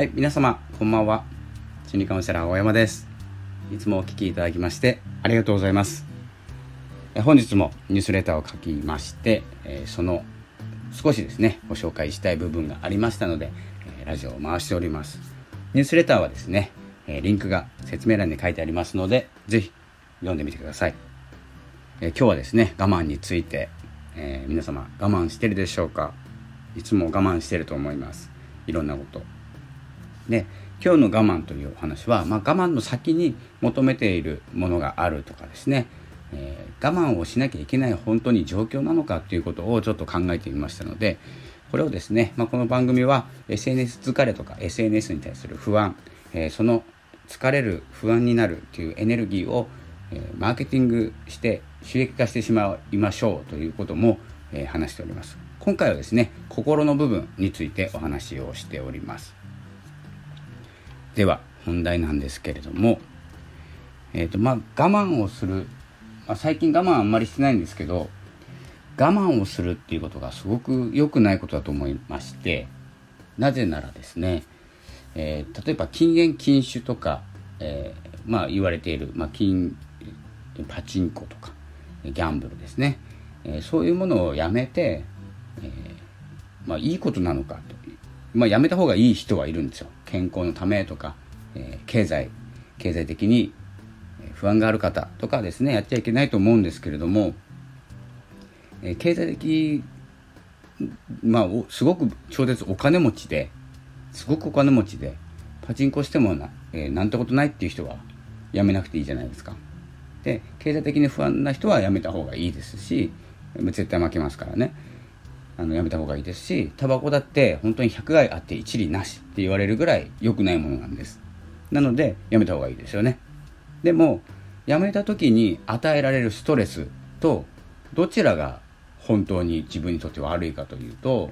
はい、皆様、こんばんは。心理カウンセラー大山です。いつもお聴きいただきましてありがとうございます。本日もニュースレターを書きまして、その少しですね、ご紹介したい部分がありましたので、ラジオを回しております。ニュースレターはですね、リンクが説明欄に書いてありますので、ぜひ読んでみてください。今日はですね、我慢について、え、皆様我慢してるでしょうか？いつも我慢してると思います。いろんなこと。で今日の我慢というお話は、まあ、我慢の先に求めているものがあるとかですね、えー、我慢をしなきゃいけない本当に状況なのかということをちょっと考えてみましたのでこれをですね、まあ、この番組は SNS 疲れとか SNS に対する不安、えー、その疲れる不安になるというエネルギーを、え、マーケティングして収益化してしまいましょうということも、え話しております。今回はですね心の部分についてお話をしております。では本題なんですけれども、えーとまあ、我慢をする、まあ、最近我慢あんまりしてないんですけど我慢をするっていうことがすごく良くないことだと思いましてなぜならですね、えー、例えば禁煙禁酒とか、えー、まあ言われている、まあ、金パチンコとかギャンブルですね、えー、そういうものをやめて、えー、まあいいことなのかとまあ、やめた方がいい人はいるんですよ。健康のためとか、えー、経済経済的に不安がある方とかですねやっちゃいけないと思うんですけれども、えー、経済的まあすごく超絶お金持ちですごくお金持ちでパチンコしてもな,、えー、なんてことないっていう人はやめなくていいじゃないですか。で経済的に不安な人はやめた方がいいですし絶対負けますからね。あのやめた方がいいですしタバコだって本当に100害あって一理なしって言われるぐらい良くないものなんです。なのでやめた方がいいですよね。でもやめた時に与えられるストレスとどちらが本当に自分にとって悪いかというと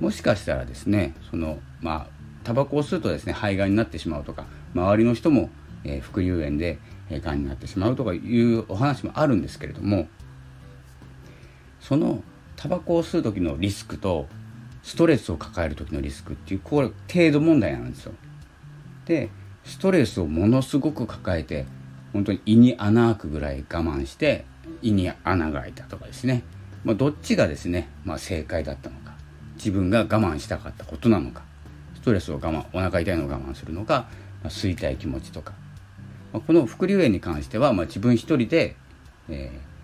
もしかしたらですねそのまあタバコを吸うとですね肺がんになってしまうとか周りの人も、えー、副流炎でがんになってしまうとかいうお話もあるんですけれどもそのタバコを吸う時のリスクとストレスを抱える時のリスクっていうこれ程度問題なんですよ。でストレスをものすごく抱えて本当に胃に穴開くぐらい我慢して胃に穴が開いたとかですね、まあ、どっちがですね、まあ、正解だったのか。自分が我慢したかったことなのか。ストレスを我慢お腹痛いのを我慢するのか、まあ、吸いたい気持ちとか、まあ、この副流炎に関しては、まあ、自分一人で、えー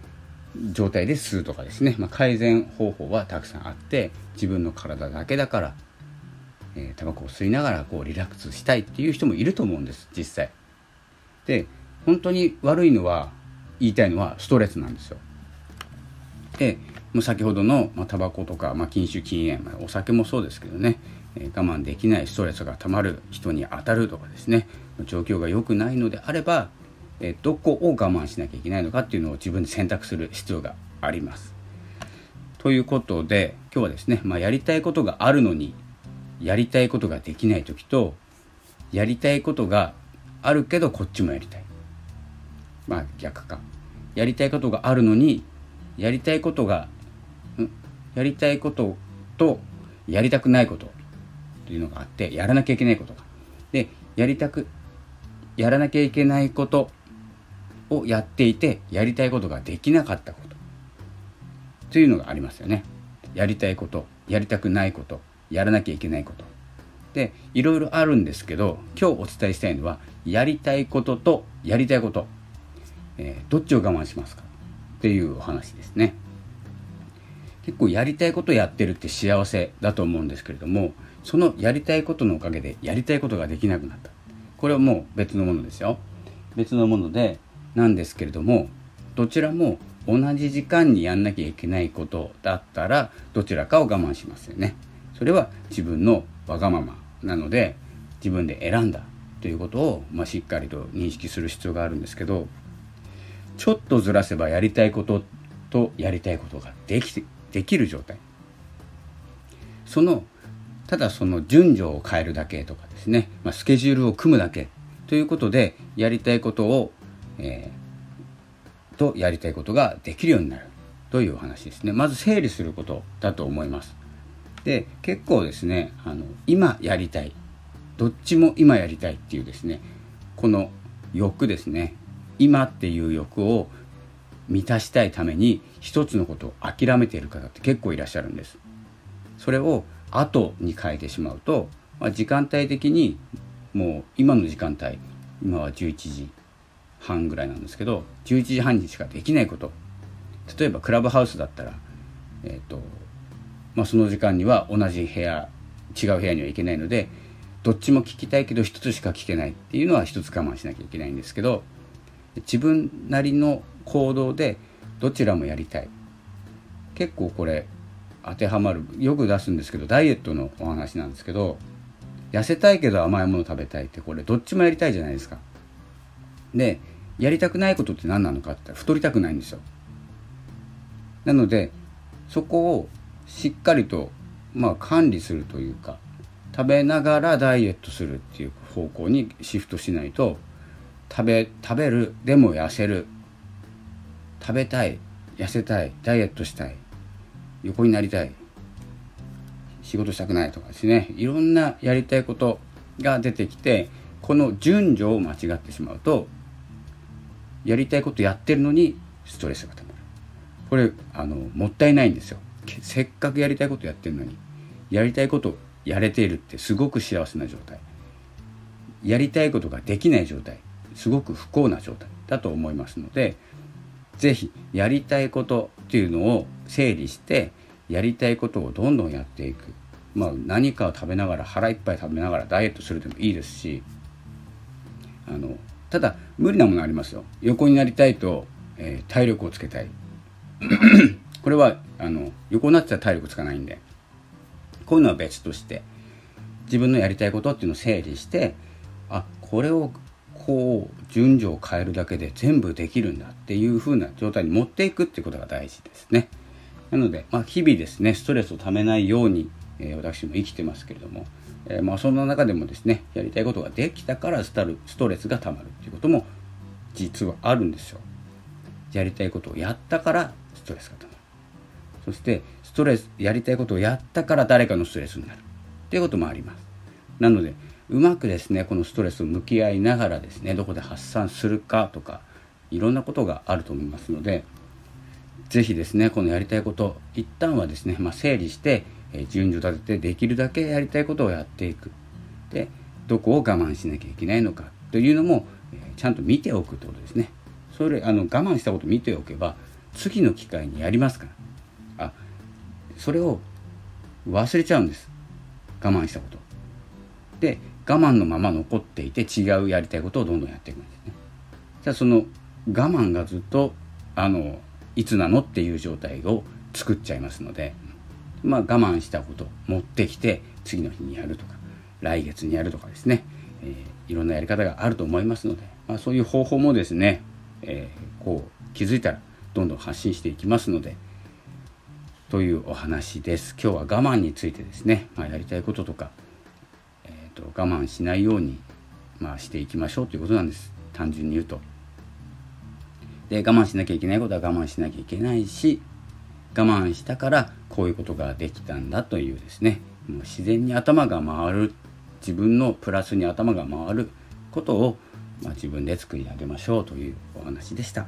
状態で吸うとかですね、まあ、改善方法はたくさんあって自分の体だけだから、え、タバコを吸いながらこうリラックスしたいっていう人もいると思うんです実際。で本当に悪いのは言いたいのはストレスなんですよ。でもう先ほどの、まあ、タバコとか、まあ、禁酒禁煙、まあ、お酒もそうですけどね、えー、我慢できないストレスがたまる人に当たるとかですね状況が良くないのであればえどこを我慢しなきゃいけないのかっていうのを自分で選択する必要があります。ということで今日はですね、まあ、やりたいことがあるのにやりたいことができない時とやりたいことがあるけどこっちもやりたい。まあ逆か。やりたいことがあるのにやりたいことがやりたいこととやりたくないことというのがあってやらなきゃいけないことが。でやりたくやらなきゃいけないことをやっていてやりたいことができなかったこと。というのがありますよね。やりたいことやりたくないことやらなきゃいけないこと。でいろいろあるんですけど今日お伝えしたいのはやりたいこととやりたいこと、えー、どっちを我慢しますか？っていうお話ですね。結構やりたいことやってるって幸せだと思うんですけれどもそのやりたいことのおかげでやりたいことができなくなった。これはもう別のものですよ。別のものでなんですけれどもどちらも同じ時間にやんなきゃいけないことだったらどちらかを我慢しますよね。それは自分のわがままなので自分で選んだということを、まあ、しっかりと認識する必要があるんですけどちょっとずらせばやりたいこととやりたいことができてできる状態そのただその順序を変えるだけとかですね、まあ、スケジュールを組むだけということでやりたいことをえー、とやりたいことができるようになるというお話ですね。まず整理することだと思います。で結構ですねあの今やりたい。どっちも今やりたいっていうですねこの欲ですね。今っていう欲を満たしたいために一つのことを諦めている方って結構いらっしゃるんです。それを後に変えてしまうと、まあ、時間帯的にもう今の時間帯今は11時半ぐらいなんですけど11時半にしかできないこと。例えばクラブハウスだったら、えーとまあ、その時間には同じ部屋違う部屋には行けないのでどっちも聞きたいけど一つしか聞けないっていうのは一つ我慢しなきゃいけないんですけど自分なりの行動でどちらもやりたい。結構これ当てはまるよく出すんですけどダイエットのお話なんですけど痩せたいけど甘いもの食べたいってこれどっちもやりたいじゃないですか。でやりたくないことって何なのかって太りたくないんですよ。なのでそこをしっかりとまあ管理するというか食べながらダイエットするっていう方向にシフトしないと食べ食べるでも痩せる食べたい痩せたいダイエットしたい横になりたい仕事したくないとかですね。いろんなやりたいことが出てきてこの順序を間違ってしまうとやりたいことやってるのにストレスがたまる。これあのもったいないんですよ。せっかくやりたいことやってるのにやりたいことやれているってすごく幸せな状態。やりたいことができない状態。すごく不幸な状態。だと思いますので是非やりたいことっていうのを整理してやりたいことをどんどんやっていく。まあ何かを食べながら腹いっぱい食べながらダイエットするでもいいですしあのただ無理なものありますよ。横になりたいと、えー、体力をつけたい。これはあの横になってたら体力つかないんで。こういうのは別として自分のやりたいことっていうのを整理してあこれをこう順序を変えるだけで全部できるんだっていう風な状態に持っていくっていうことが大事ですね。なので、まあ、日々ですねストレスをためないように、えー、私も生きてますけれども、えー、まあ、そんな中でもですねやりたいことができたからスタルストレスがたまるっていうことも実はあるんですよ。やりたいことをやったからストレスがたまる。そしてストレスやりたいことをやったから誰かのストレスになるっていうこともあります。なのでうまくですねこのストレスを向き合いながらですねどこで発散するかとかいろんなことがあると思いますので是非ですねこのやりたいこと一旦はですね、まあ、整理して、え順序立ててできるだけやりたいことをやっていく。でどこを我慢しなきゃいけないのかというのも、えちゃんと見ておくってことですね。それあの我慢したこと見ておけば次の機会にやりますから。あそれを忘れちゃうんです。我慢したこと。で我慢のまま残っていて違うやりたいことをどんどんやっていくんですね。じゃあその我慢がずっとあのいつなのっていう状態を作っちゃいますので、まあ、我慢したこと持ってきて次の日にやるとか来月にやるとかですね、えー、いろんなやり方があると思いますので、まあ、そういう方法もですね、えー、こう気づいたらどんどん発信していきますのでというお話です。今日は我慢についてですね、まあ、やりたいこととかと我慢しないように、まあ、していきましょうということなんです単純に言うと。で我慢しなきゃいけないことは我慢しなきゃいけないし我慢したからこういうことができたんだというですねもう自然に頭が回る自分のプラスに頭が回ることを、まあ、自分で作り上げましょうというお話でした。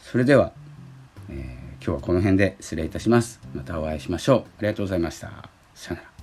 それでは、えー、今日はこの辺で失礼いたします。またお会いしましょう。ありがとうございました。さよなら。